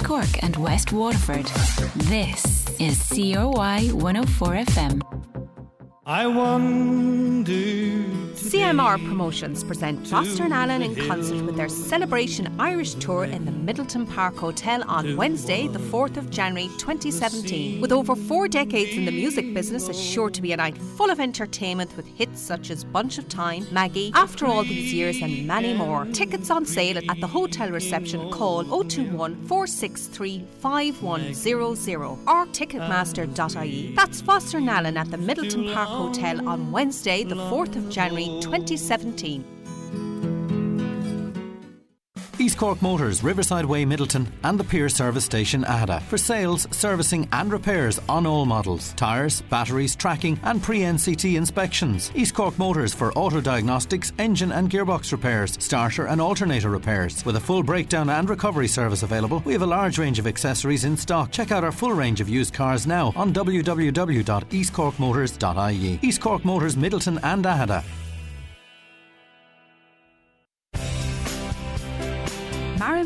East Cork and West Waterford. This is CRY 104 FM. I wonder. CMR Promotions present Foster and Allen in concert with their Celebration Irish Tour in the Midleton Park Hotel on Wednesday, the 4th of January 2017. With over four decades in the music business, it's sure to be a night full of entertainment with hits such as Bunch of Thyme, Maggie, After All These Years, and many more. Tickets on sale at the hotel reception. Call 021 463 5100 or ticketmaster.ie. That's Foster and Allen at the Midleton Park Hotel on Wednesday, the 4th of January 2017. East Cork Motors, Riverside Way, Midleton, and the Pier Service Station, Ahada. for sales, servicing, and repairs on all models tyres, batteries, tracking, and pre NCT inspections. East Cork Motors for auto diagnostics, engine and gearbox repairs, starter and alternator repairs. With a full breakdown and recovery service available, we have a large range of accessories in stock. Check out our full range of used cars now on www.eastcorkmotors.ie. East Cork Motors, Midleton, and Ahada.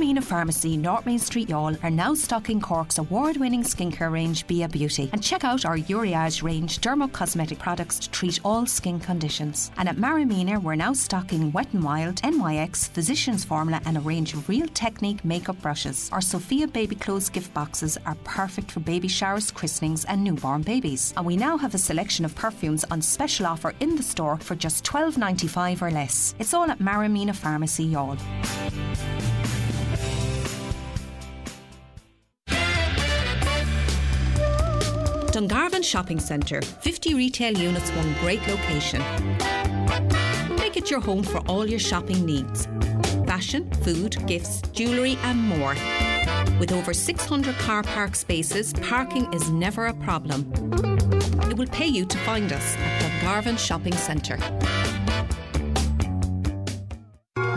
Maramina Pharmacy, North Main Street, Youghal are now stocking Cork's award-winning skincare range, Bia Beauty. And check out our Uriage range dermo-cosmetic products to treat all skin conditions. And at Maramina, we're now stocking Wet n Wild, NYX, Physicians Formula and a range of Real Technique makeup brushes. Our Sophia Baby Clothes gift boxes are perfect for baby showers, christenings and newborn babies. And we now have a selection of perfumes on special offer in the store for just $12.95 or less. It's all at Maramina Pharmacy, Youghal. Dungarvan Shopping Centre, 50 retail units, one great location. Make it your home for all your shopping needs fashion, food, gifts, jewellery, and more. With over 600 car park spaces, parking is never a problem. It will pay you to find us at Dungarvan Shopping Centre.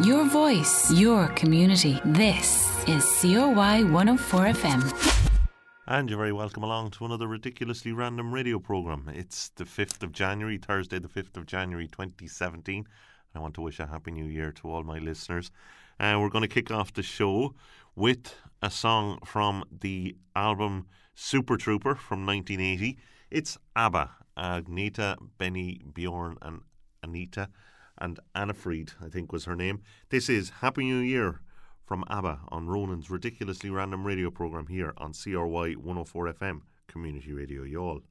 Your voice, your community. This is CRY 104 FM. And you're very welcome along to another ridiculously random radio programme. It's the 5th of January, Thursday, the 5th of January 2017. I want to wish a Happy New Year to all my listeners. And uh, we're going to kick off the show with a song from the album Super Trooper from 1980. It's ABBA, Agneta, Benny, Bjorn, and Anita, and Anni-Frid, I think was her name. This is Happy New Year from ABBA on Ronan's ridiculously random radio programme here on CRY 104 FM, Community Radio Youghal.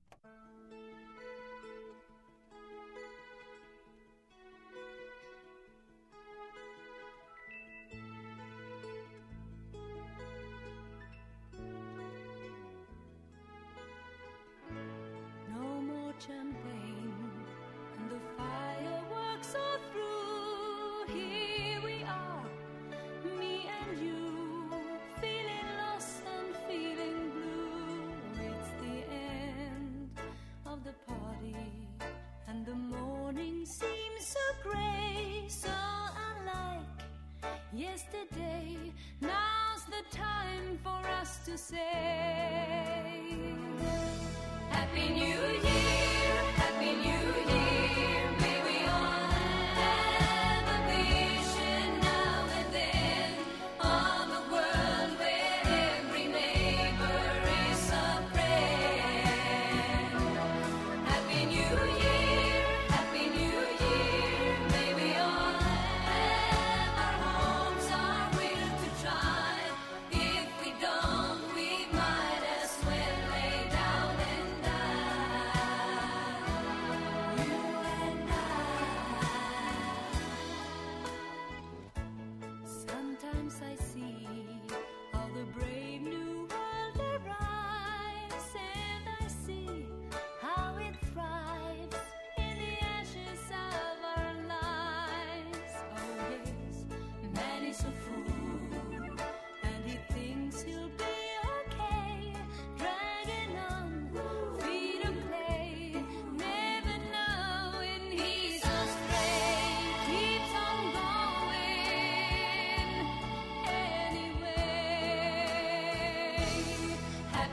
yesterday. Now's the time for us to say Happy New Year, Happy New Year.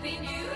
we knew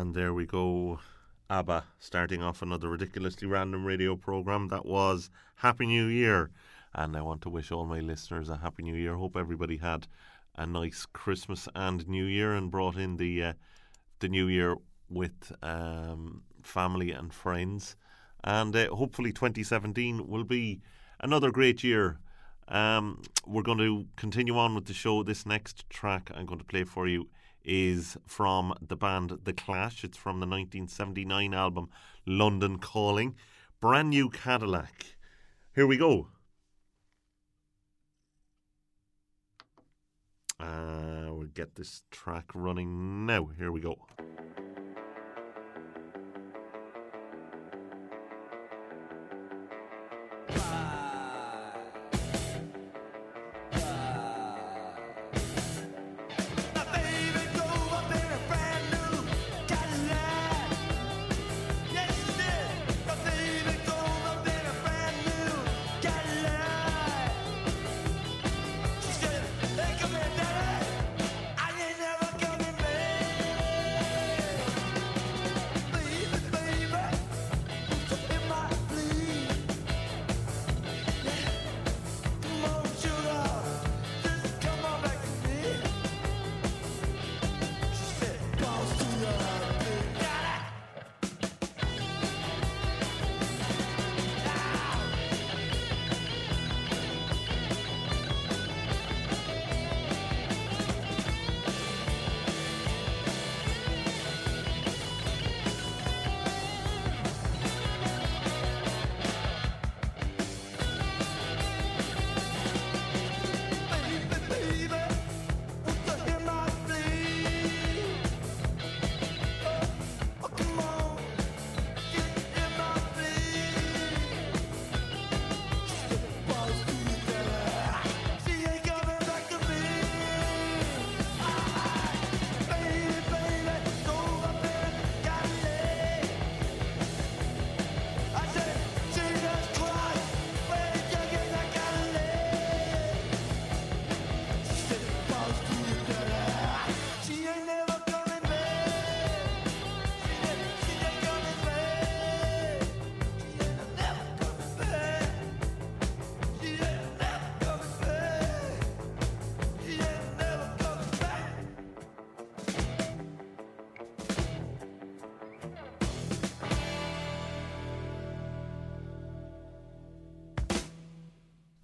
And there we go. ABBA starting off another ridiculously random radio program. That was Happy New Year. And I want to wish all my listeners a Happy New Year. Hope everybody had a nice Christmas and New Year and brought in the uh, the New Year with um, family and friends. And uh, hopefully 2017 will be another great year. Um, we're going to continue on with the show. This next track I'm going to play for you is from the band The Clash. It's from the 1979 album London Calling. Brand new Cadillac. Here we go. Uh, we'll get this track running now. Here we go.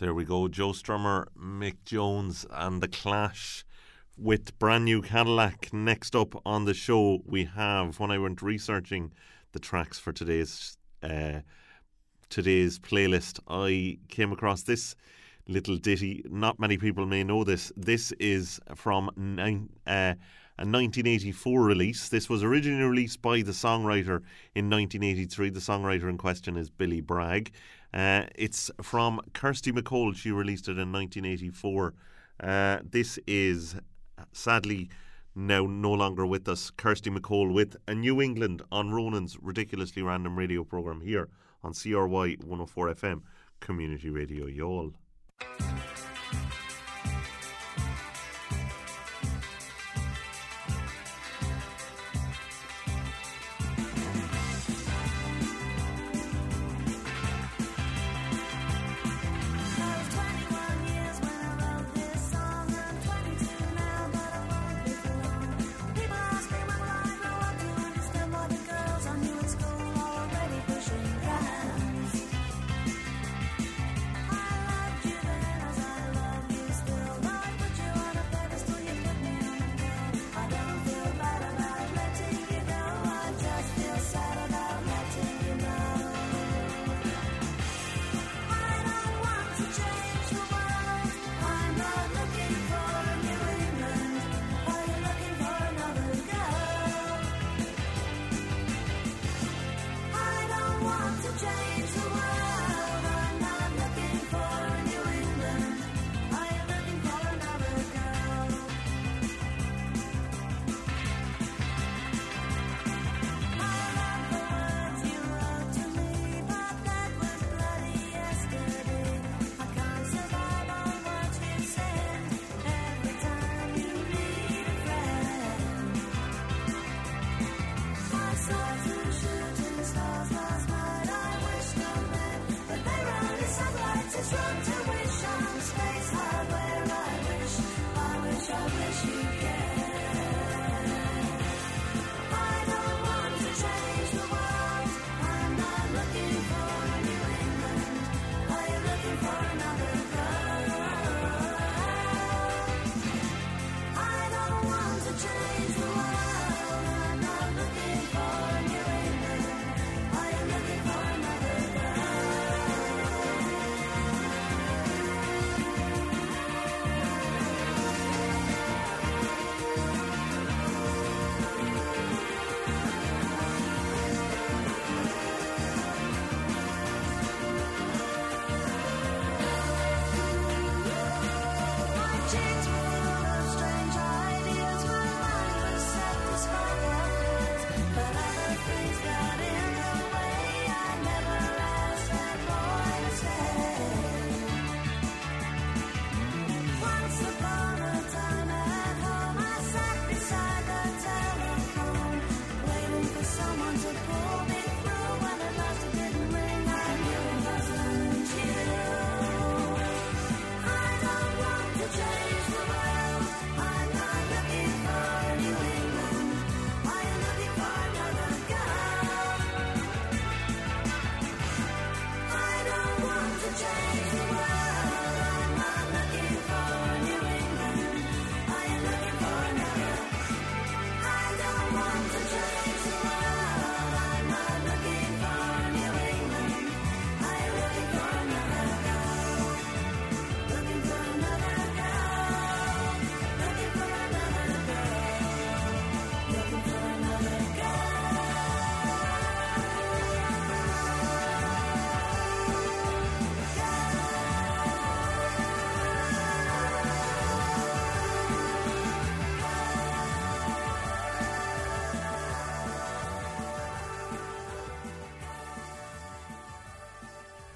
There we go. Joe Strummer, Mick Jones, and The Clash with brand new Cadillac. Next up on the show, we have when I went researching the tracks for today's uh, today's playlist, I came across this little ditty. Not many people may know this. This is from uh, a 1984 release. This was originally released by the songwriter in 1983. The songwriter in question is Billy Bragg. Uh, it's from Kirsty MacColl. She released it in 1984. Uh, this is sadly now no longer with us. Kirsty MacColl with a New England on Ronan's ridiculously random radio program here on CRY 104 FM, Community Radio Youghal.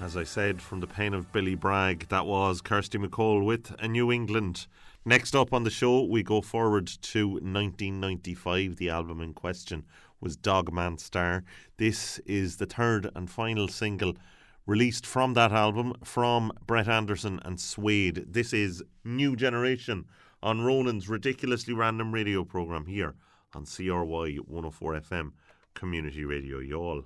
As I said, from the pen of Billy Bragg, that was Kirsty MacColl with A New England. Next up on the show, we go forward to 1995. The album in question was Dog Man Star. This is the third and final single released from that album from Brett Anderson and Suede. This is New Generation on Ronan's ridiculously random radio programme here on CRY 104 FM Community Radio, Youghal.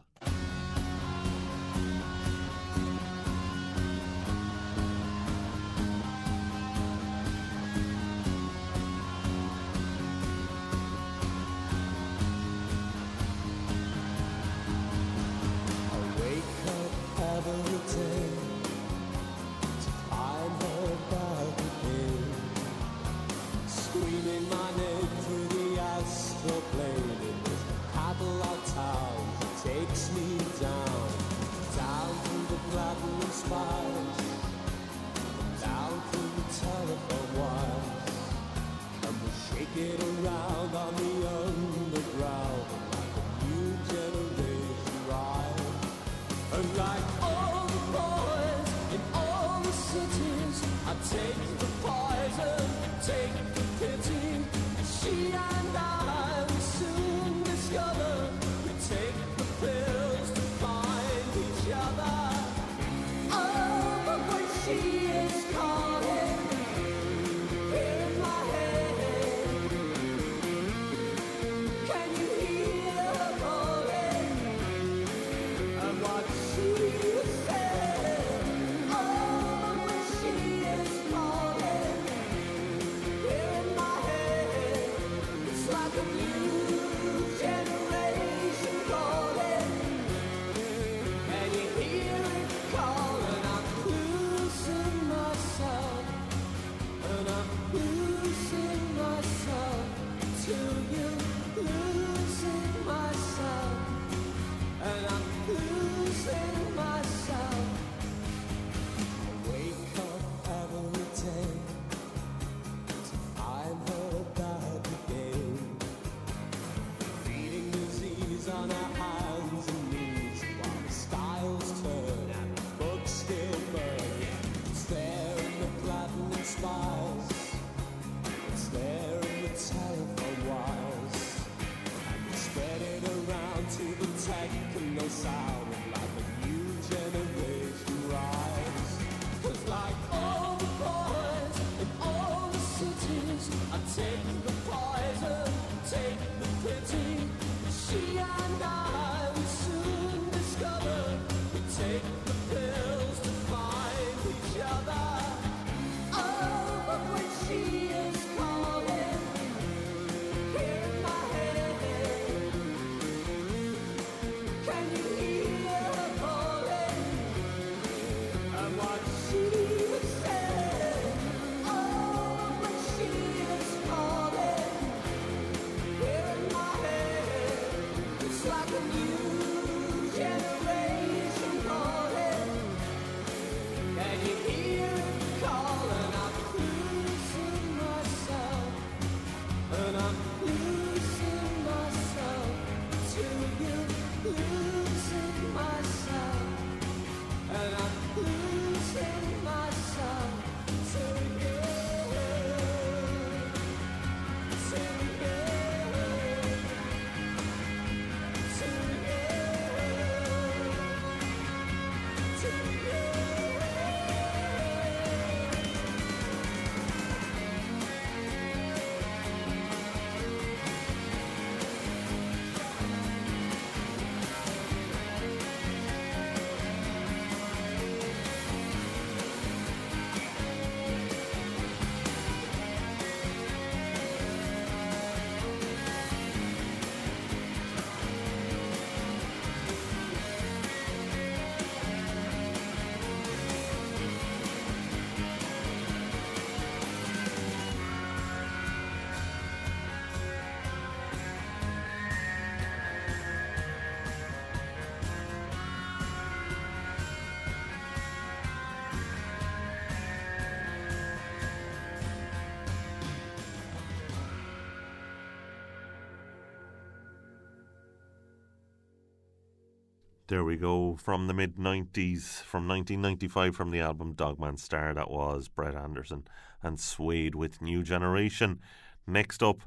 There we go. From the mid 90s, from 1995, from the album Dog Man Star, that was Brett Anderson and Suede with New Generation. Next up,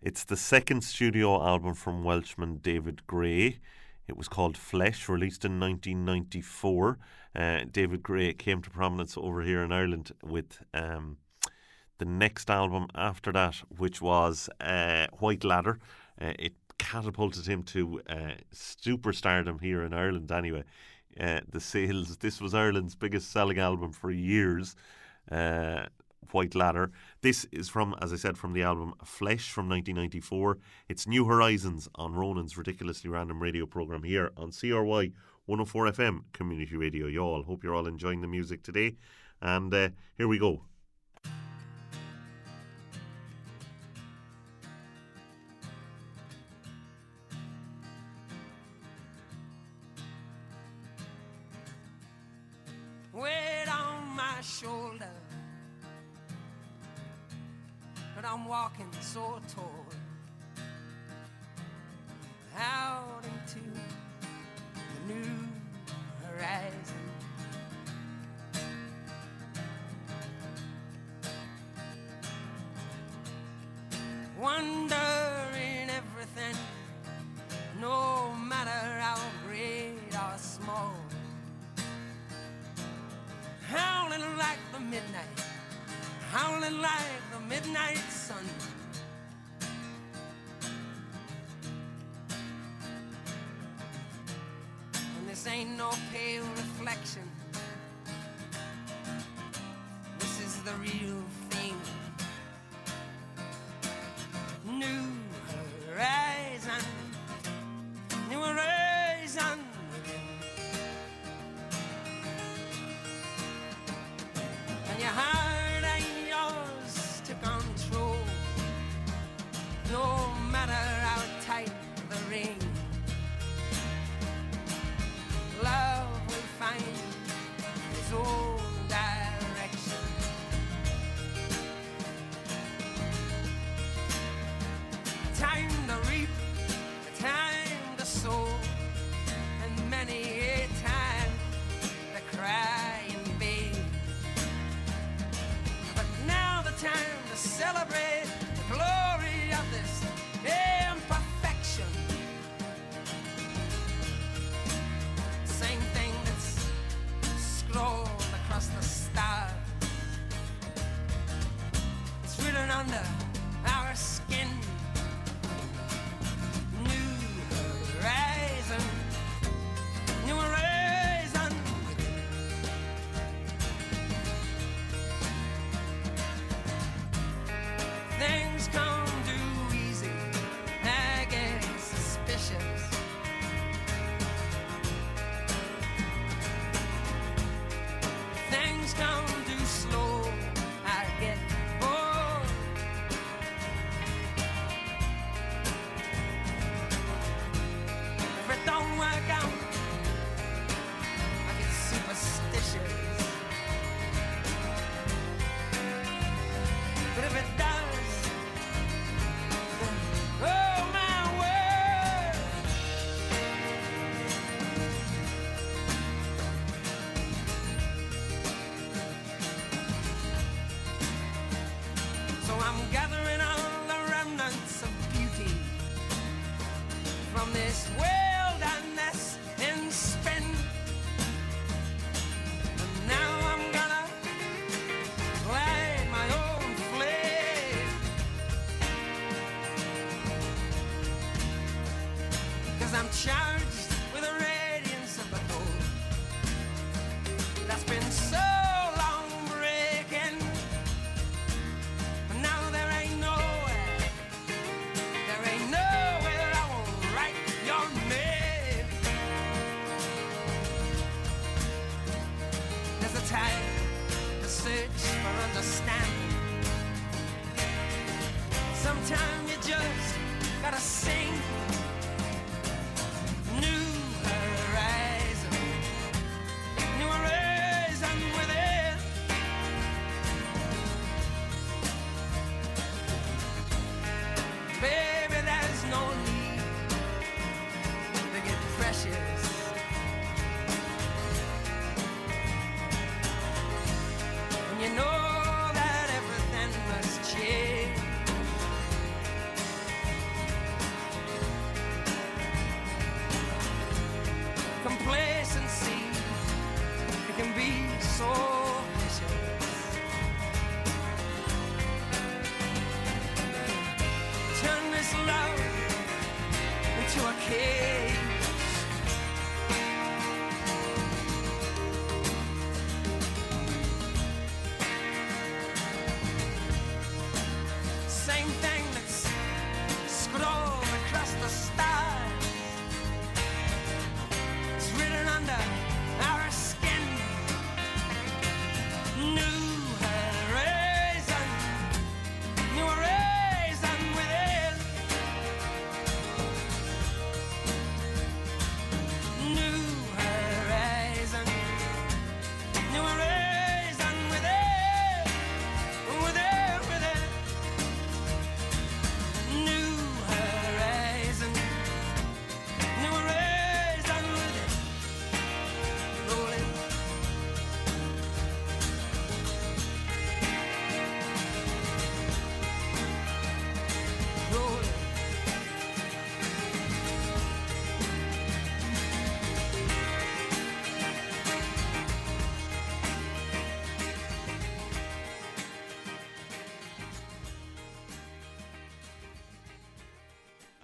it's the second studio album from Welshman David Gray. It was called Flesh, released in 1994. Uh, David Gray came to prominence over here in Ireland with um, the next album after that, which was uh, White Ladder. Uh, it catapulted him to uh, superstardom here in Ireland, anyway. Uh, the sales, this was Ireland's biggest selling album for years. Uh, White Ladder. This is from, as I said, from the album Flesh from 1994. It's New Horizons on Ronan's ridiculously random radio program here on CRY 104 FM Community Radio. Youghal, hope you're all enjoying the music today. And uh, here we go.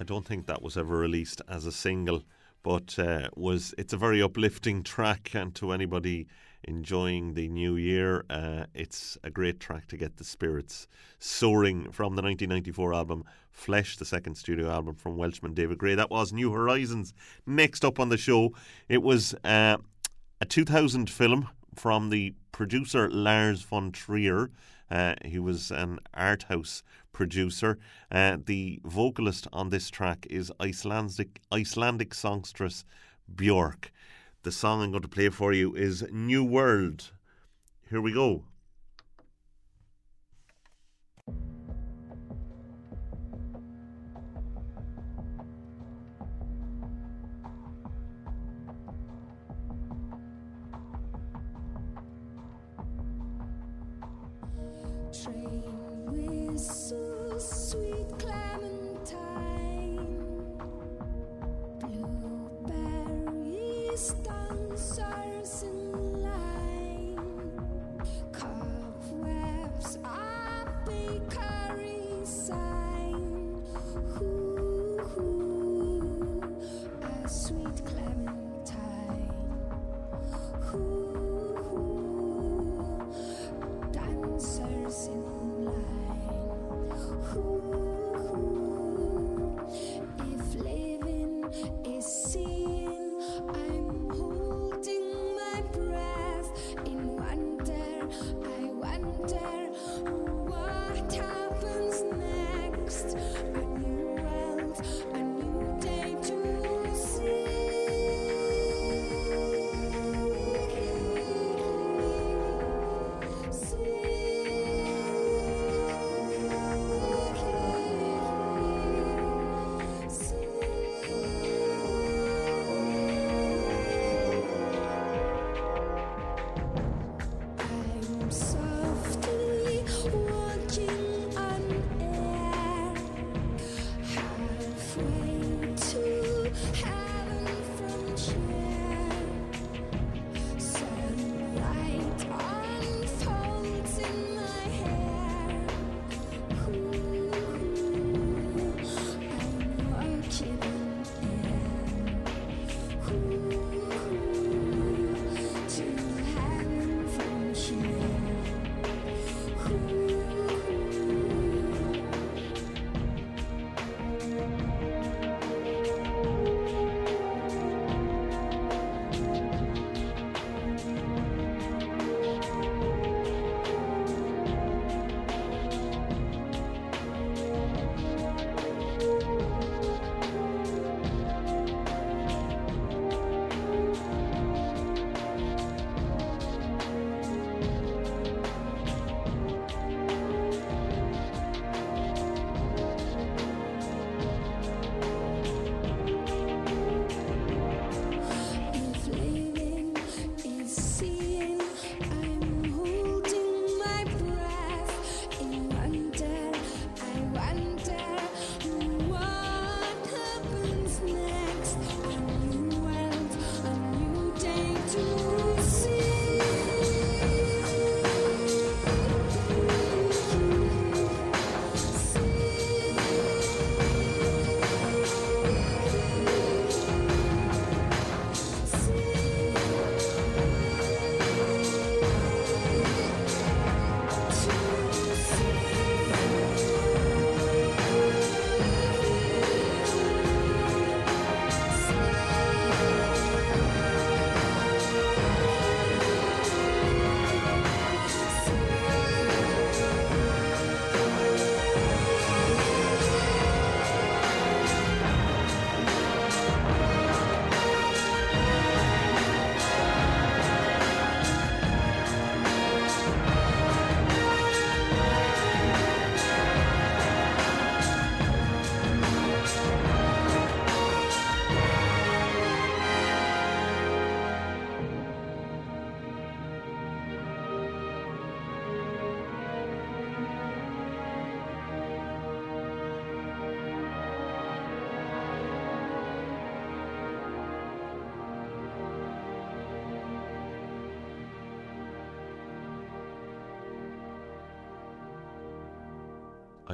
I don't think that was ever released as a single, but uh, was it's a very uplifting track, and to anybody enjoying the new year, uh, it's a great track to get the spirits soaring from the 1994 album Flesh, the second studio album from Welshman David Gray. That was New Horizons. Next up on the show, it was uh, a 2000 film from the producer Lars von Trier. Uh, he was an art house producer. Uh, the vocalist on this track is Icelandic Icelandic songstress Björk. The song I'm going to play for you is New World. Here we go.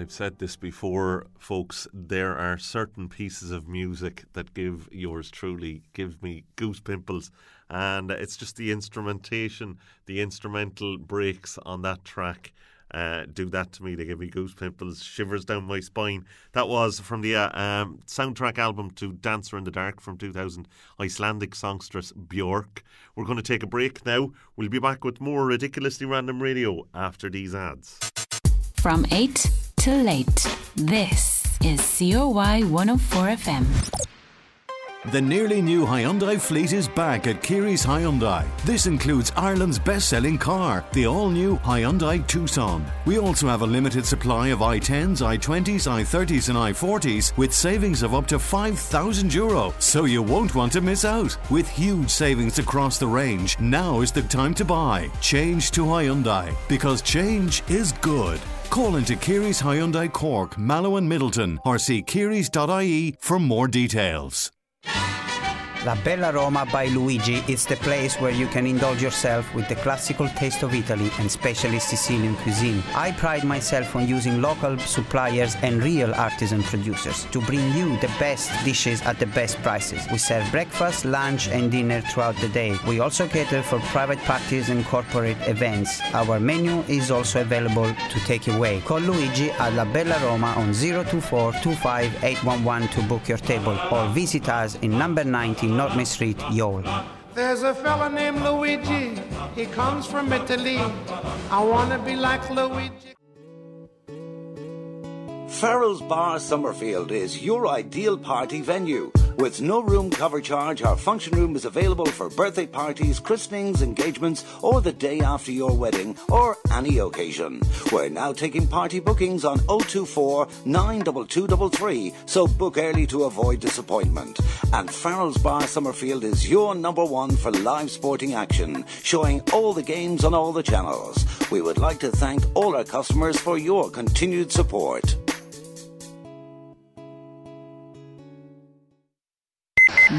I've said this before, folks. There are certain pieces of music that give yours truly, give me goose pimples. And it's just the instrumentation, the instrumental breaks on that track. Uh, do that to me. They give me goose pimples, shivers down my spine. That was from the uh, um, soundtrack album to Dancer in the Dark from 2000, Icelandic songstress Björk. We're going to take a break now. We'll be back with more ridiculously random radio after these ads. From 8 to late, this is CRY 104 FM. The nearly new Hyundai fleet is back at Keary's Hyundai. This includes Ireland's best-selling car, the all-new Hyundai Tucson. We also have a limited supply of i10s, i20s, i30s and i40s with savings of up to 5,000 euro, so you won't want to miss out. With huge savings across the range, now is the time to buy. Change to Hyundai, because change is good. Call into Keary's Hyundai Cork, Mallow and Midleton or see kearys.ie for more details. La Bella Roma by Luigi is the place where you can indulge yourself with the classical taste of Italy and specialist Sicilian cuisine. I pride myself on using local suppliers and real artisan producers to bring you the best dishes at the best prices. We serve breakfast, lunch, and dinner throughout the day. We also cater for private parties and corporate events. Our menu is also available to take away. Call Luigi at La Bella Roma on 024 25 811 to book your table or visit us in number 90 Nortney Street, Youghal. There's a fella named Luigi. He comes from Italy. I wanna be like Luigi. Farrell's Bar Summerfield is your ideal party venue. With no room cover charge, our function room is available for birthday parties, christenings, engagements, or the day after your wedding, or any occasion. We're now taking party bookings on 024 92233, so book early to avoid disappointment. And Farrell's Bar Summerfield is your number one for live sporting action, showing all the games on all the channels. We would like to thank all our customers for your continued support.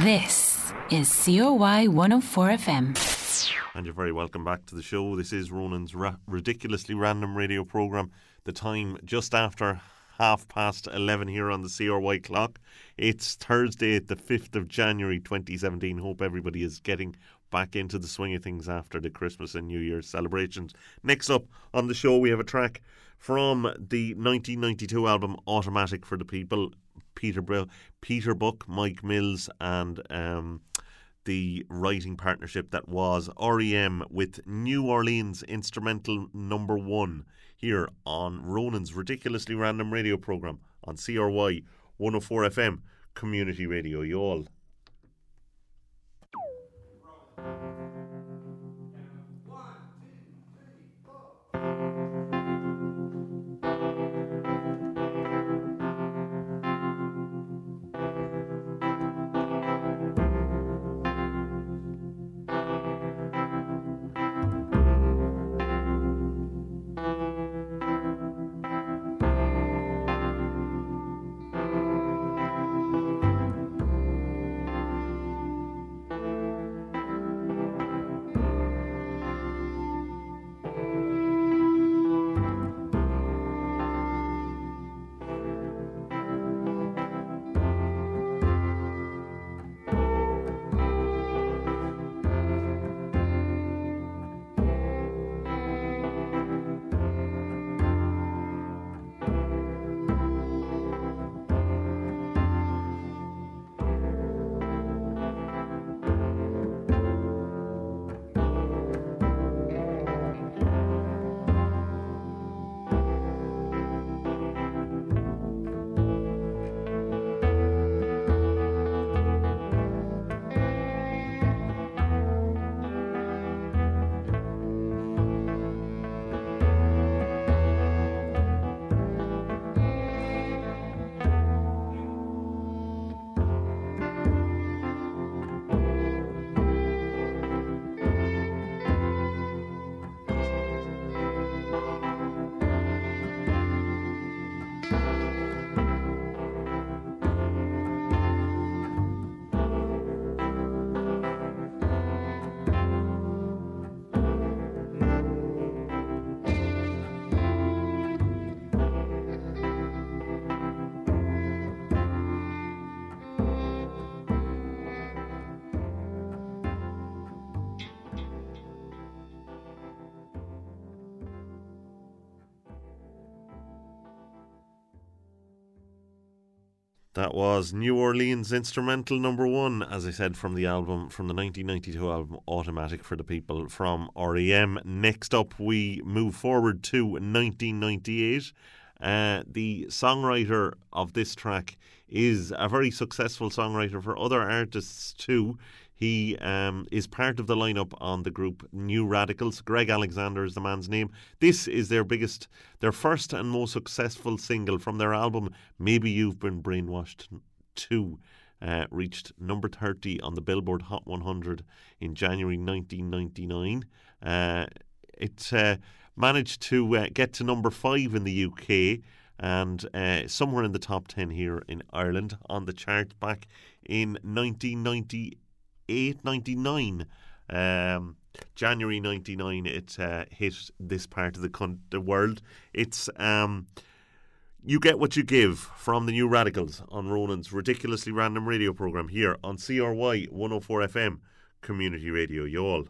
This is CRY 104 FM. And you're very welcome back to the show. This is Ronan's ra- ridiculously random radio programme. The time just after half past 11 here on the CRY clock. It's Thursday, the 5th of January 2017. Hope everybody is getting back into the swing of things after the Christmas and New Year's celebrations. Next up on the show, we have a track from the 1992 album Automatic for the People. Peter Brill, Peter Buck, Mike Mills, and um, the writing partnership that was REM with New Orleans Instrumental Number One here on Ronan's ridiculously random radio program on CRY 104 FM Community Radio. You all. That was New Orleans instrumental number one, as I said, from the album, from the 1992 album Automatic for the People from REM. Next up, we move forward to 1998. Uh, the songwriter of this track is a very successful songwriter for other artists too. He um, is part of the lineup on the group New Radicals. Greg Alexander is the man's name. This is their biggest, their first and most successful single from their album, Maybe You've Been Brainwashed Too. Uh, reached number 30 on the Billboard Hot 100 in January 1999. Uh, it uh, managed to uh, get to number 5 in the UK and uh, somewhere in the top 10 here in Ireland on the chart back in 1998. 99. Um, January 99, it uh, hit this part of the, con- the world. It's um, You Get What You Give from the New Radicals on Ronan's ridiculously random radio program here on CRY 104 FM, Community Radio, y'all.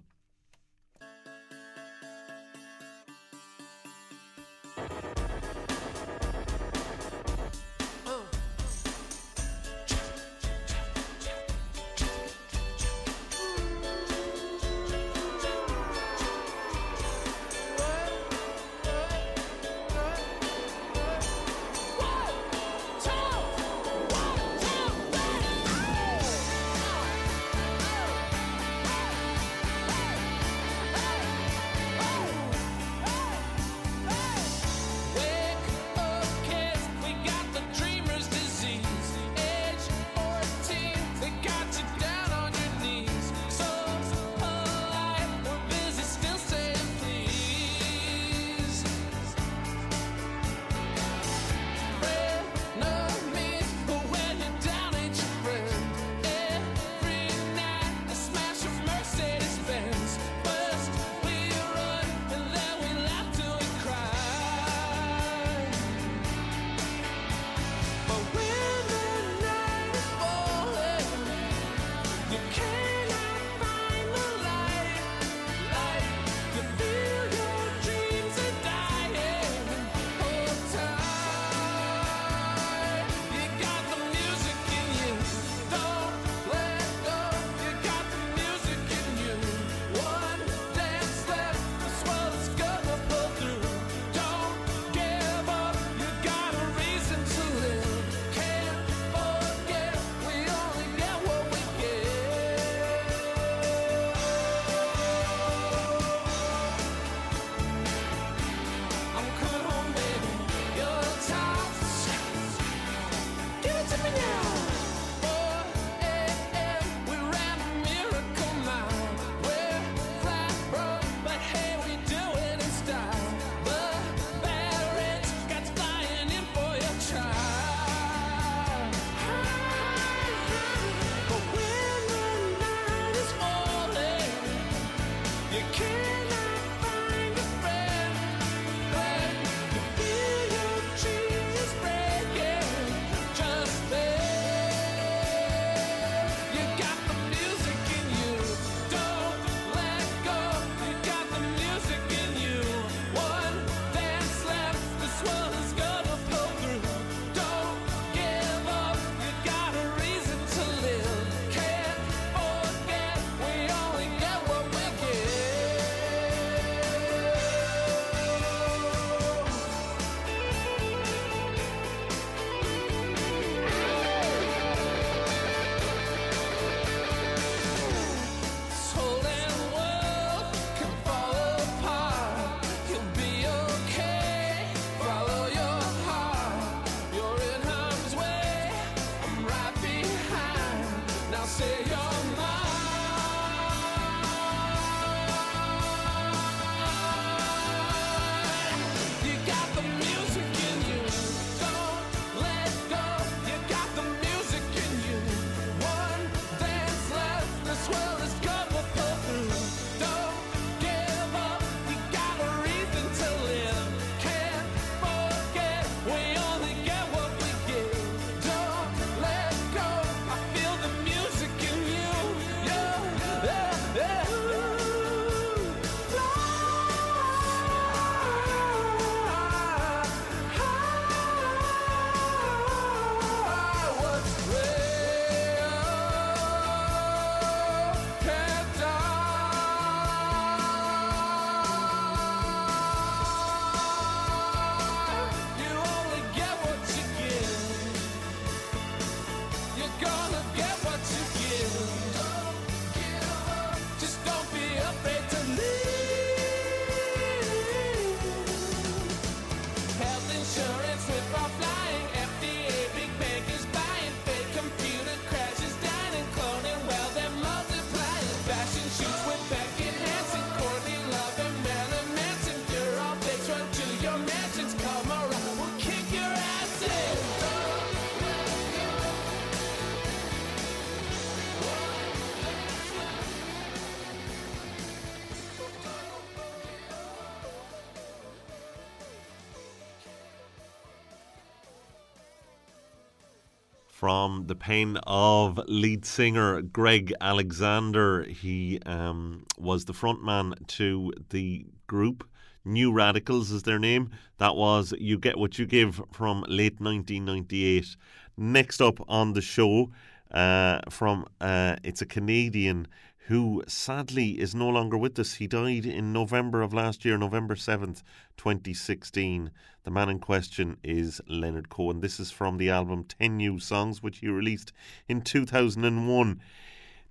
From the pen of lead singer Greg Alexander. He um, was the frontman to the group. New Radicals is their name. That was You Get What You Give from late 1998. Next up on the show, uh, from uh, it's a Canadian who sadly is no longer with us. He died in November of last year, November 7th, 2016. The man in question is Leonard Cohen. This is from the album 10 New Songs, which he released in 2001.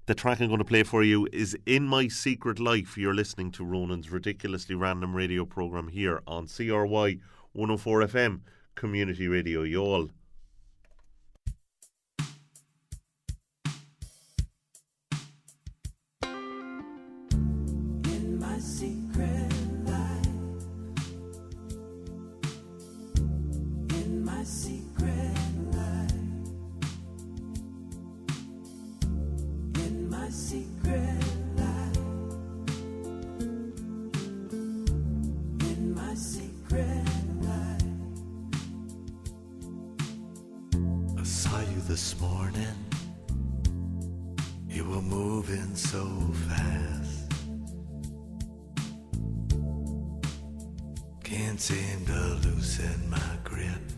The track I'm going to play for you is In My Secret Life. You're listening to Ronan's ridiculously random radio programme here on CRY 104 FM, Community Radio. You this morning. You were moving so fast. Can't seem to loosen my grip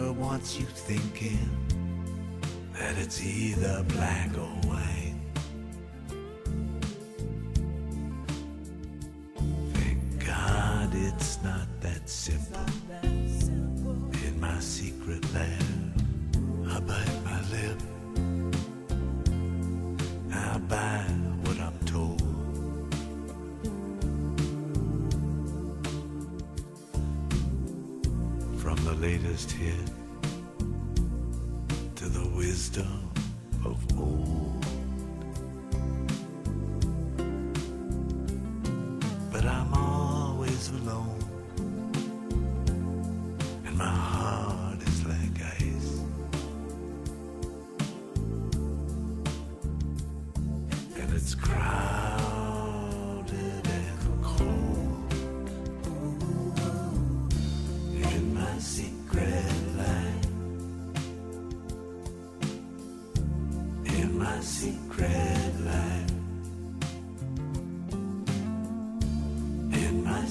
wants you thinking that it's either black or latest hit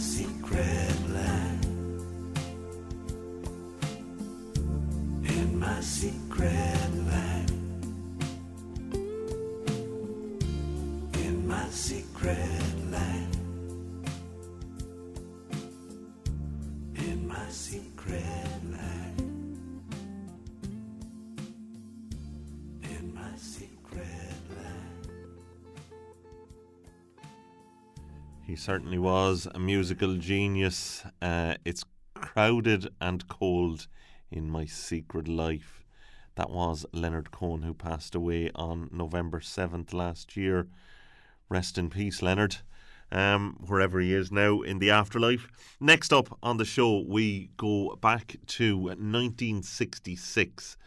secret land. In my secret land. Certainly was a musical genius. Uh, it's crowded and cold in my secret life. That was Leonard Cohen, who passed away on November 7th last year. Rest in peace, Leonard, um, wherever he is now in the afterlife. Next up on the show, we go back to 1966.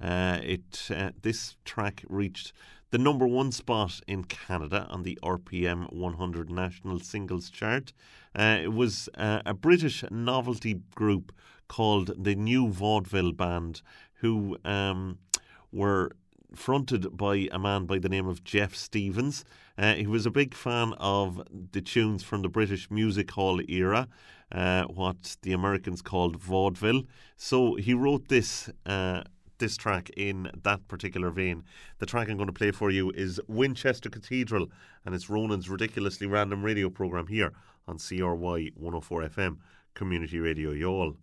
Uh, it uh, This track reached the number one spot in Canada on the RPM 100 National Singles Chart. Uh, it was uh, a British novelty group called the New Vaudeville Band, who um, were fronted by a man by the name of Geoff Stephens. Uh, he was a big fan of the tunes from the British music hall era, uh, what the Americans called vaudeville. So he wrote this. Uh, this track in that particular vein. The track I'm going to play for you is Winchester Cathedral, and it's Ronan's ridiculously random radio program here on CRY 104 FM, Community Radio Y'all.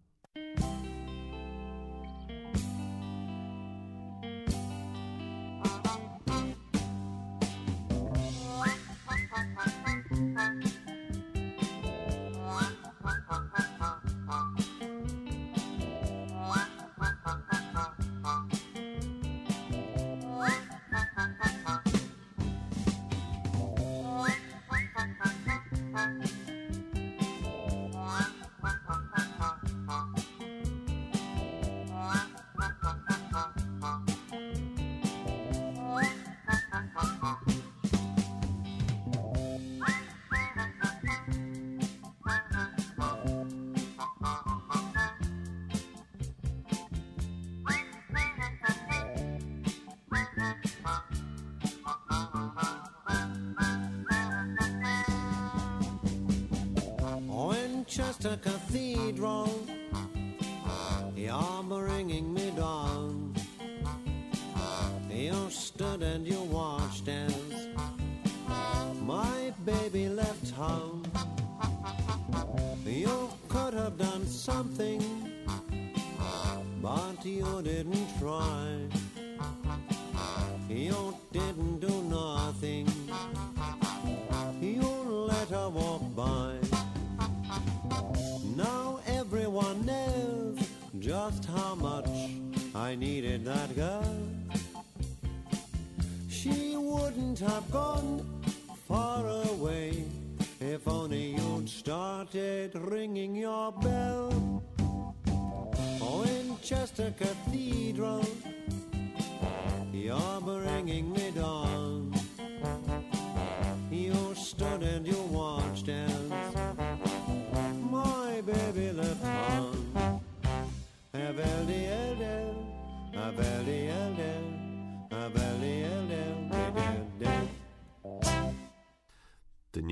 Cathedral,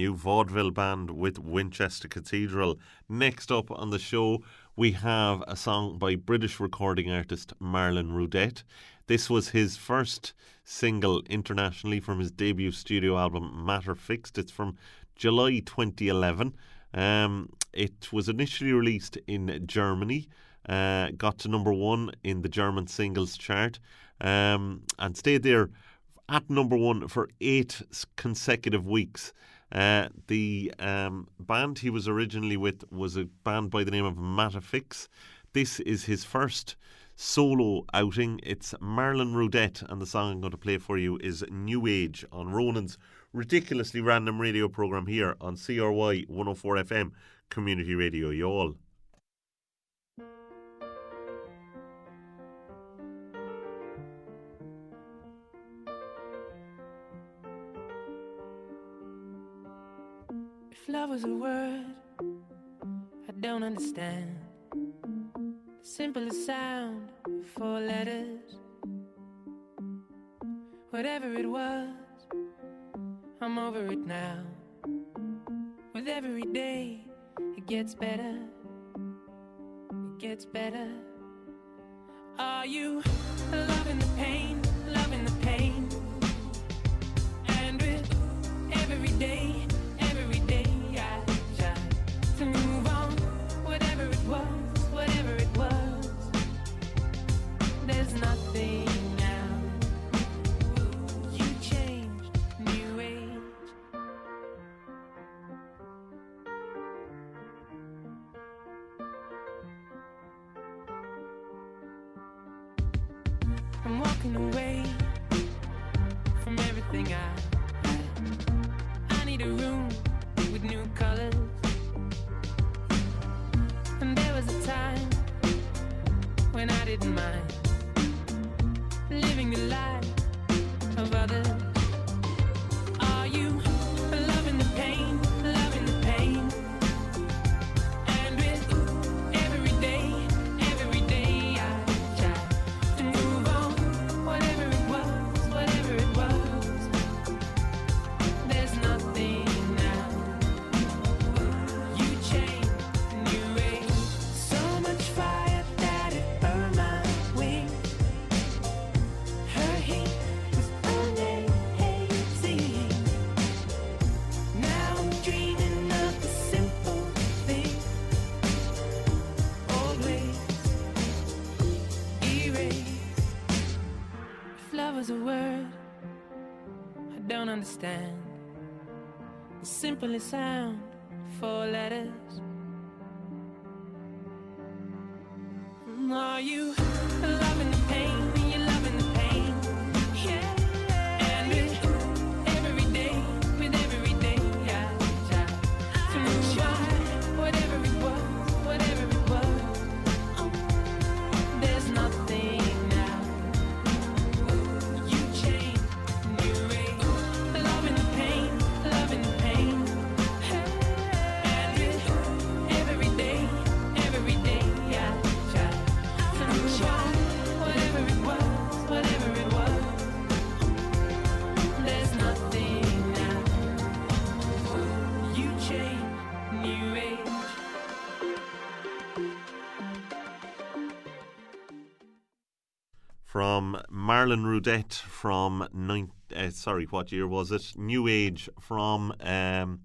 new vaudeville band with Winchester Cathedral. Next up on the show, we have a song by British recording artist Marlon Roudette. This was his first single internationally from his debut studio album Matter Fixed. It's from July 2011. Um, it was initially released in Germany, uh, got to number one in the German singles chart, um, and stayed there at number one for eight consecutive weeks. Uh, the um, band he was originally with was a band by the name of Mattafix. This is his first solo outing. It's Marlon Roudette, and the song I'm going to play for you is New Age on Ronan's ridiculously random radio program here on CRY 104 FM, Community Radio Y'all. Was a word, I don't understand. The simplest sound, four letters. Whatever it was, I'm over it now. With every day, it gets better. It gets better. Are you loving the pain, loving the pain? And with every day, when I didn't mind living the life of others. Understand. The simplest sound, four letters. Are you Marlon Roudette from nine. Uh, sorry, what year was it? New Age from. Um,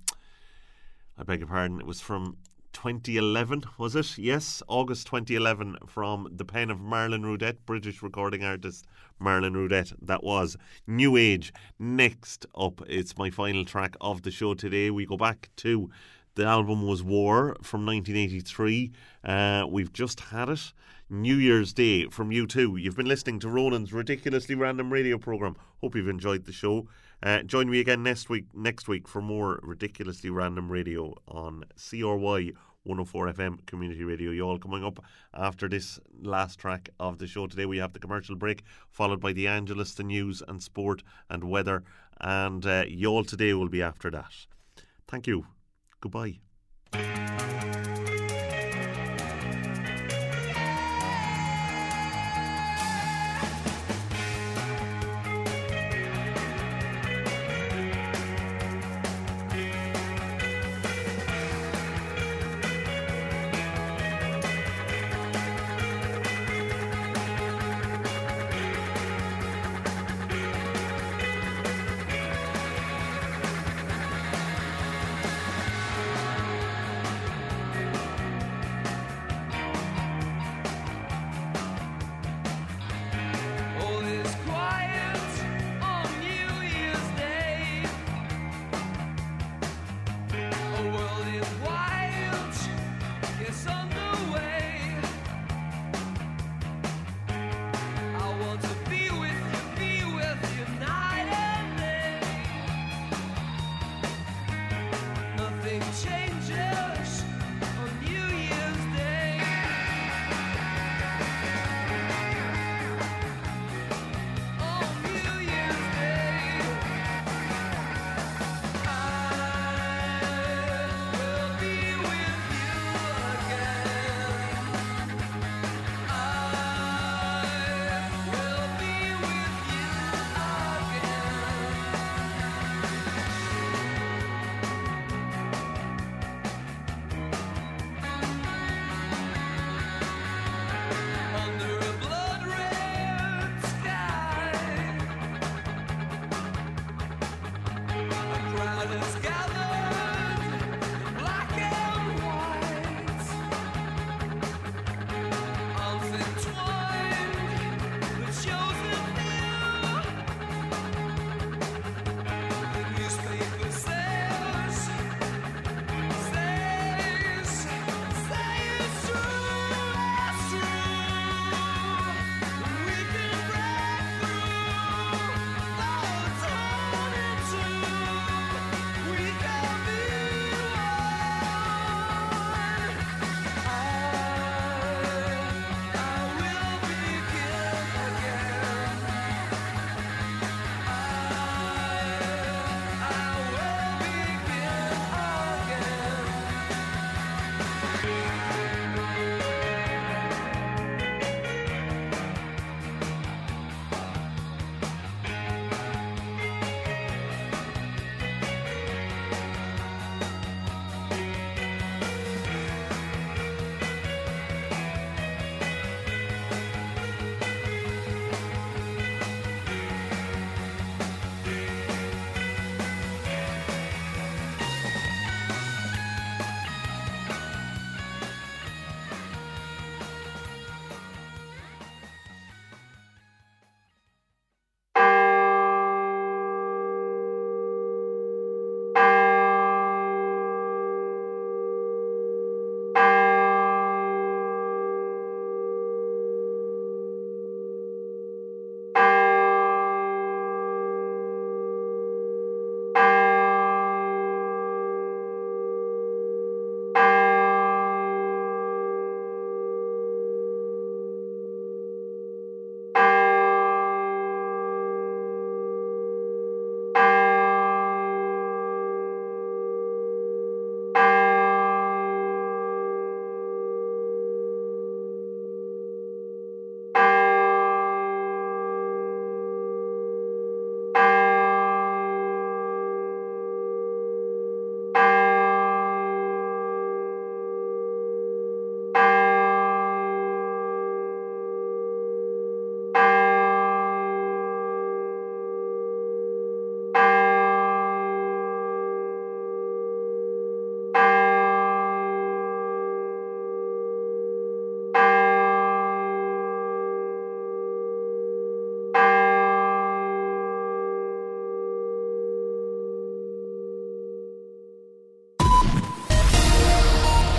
I beg your pardon. It was from 2011, was it? Yes, August 2011. From the pen of Marlon Roudette, British recording artist Marlon Roudette. That was New Age. Next up, it's my final track of the show today. We go back to the album was War from 1983. Uh, we've just had it. New Year's Day from U2. You've been listening to Ronan's ridiculously random radio program. Hope you've enjoyed the show. Uh, join me again next week. Next week for more ridiculously random radio on CRY 104 FM Community Radio. You all coming up after this last track of the show today. We have the commercial break followed by the Angelus, the news and sport and weather, and uh, y'all today will be after that. Thank you. Goodbye.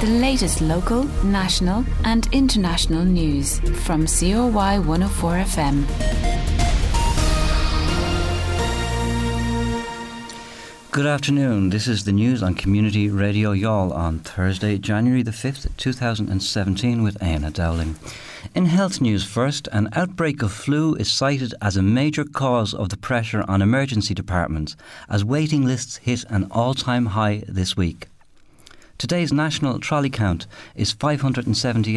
The latest local, national, and international news from CRY 104 FM. Good afternoon. This is the news on Community Radio Youghal on Thursday, January the 5th, 2017, with Anna Dowling. In health news first, an outbreak of flu is cited as a major cause of the pressure on emergency departments as waiting lists hit an all time high this week. Today's national trolley count is 578.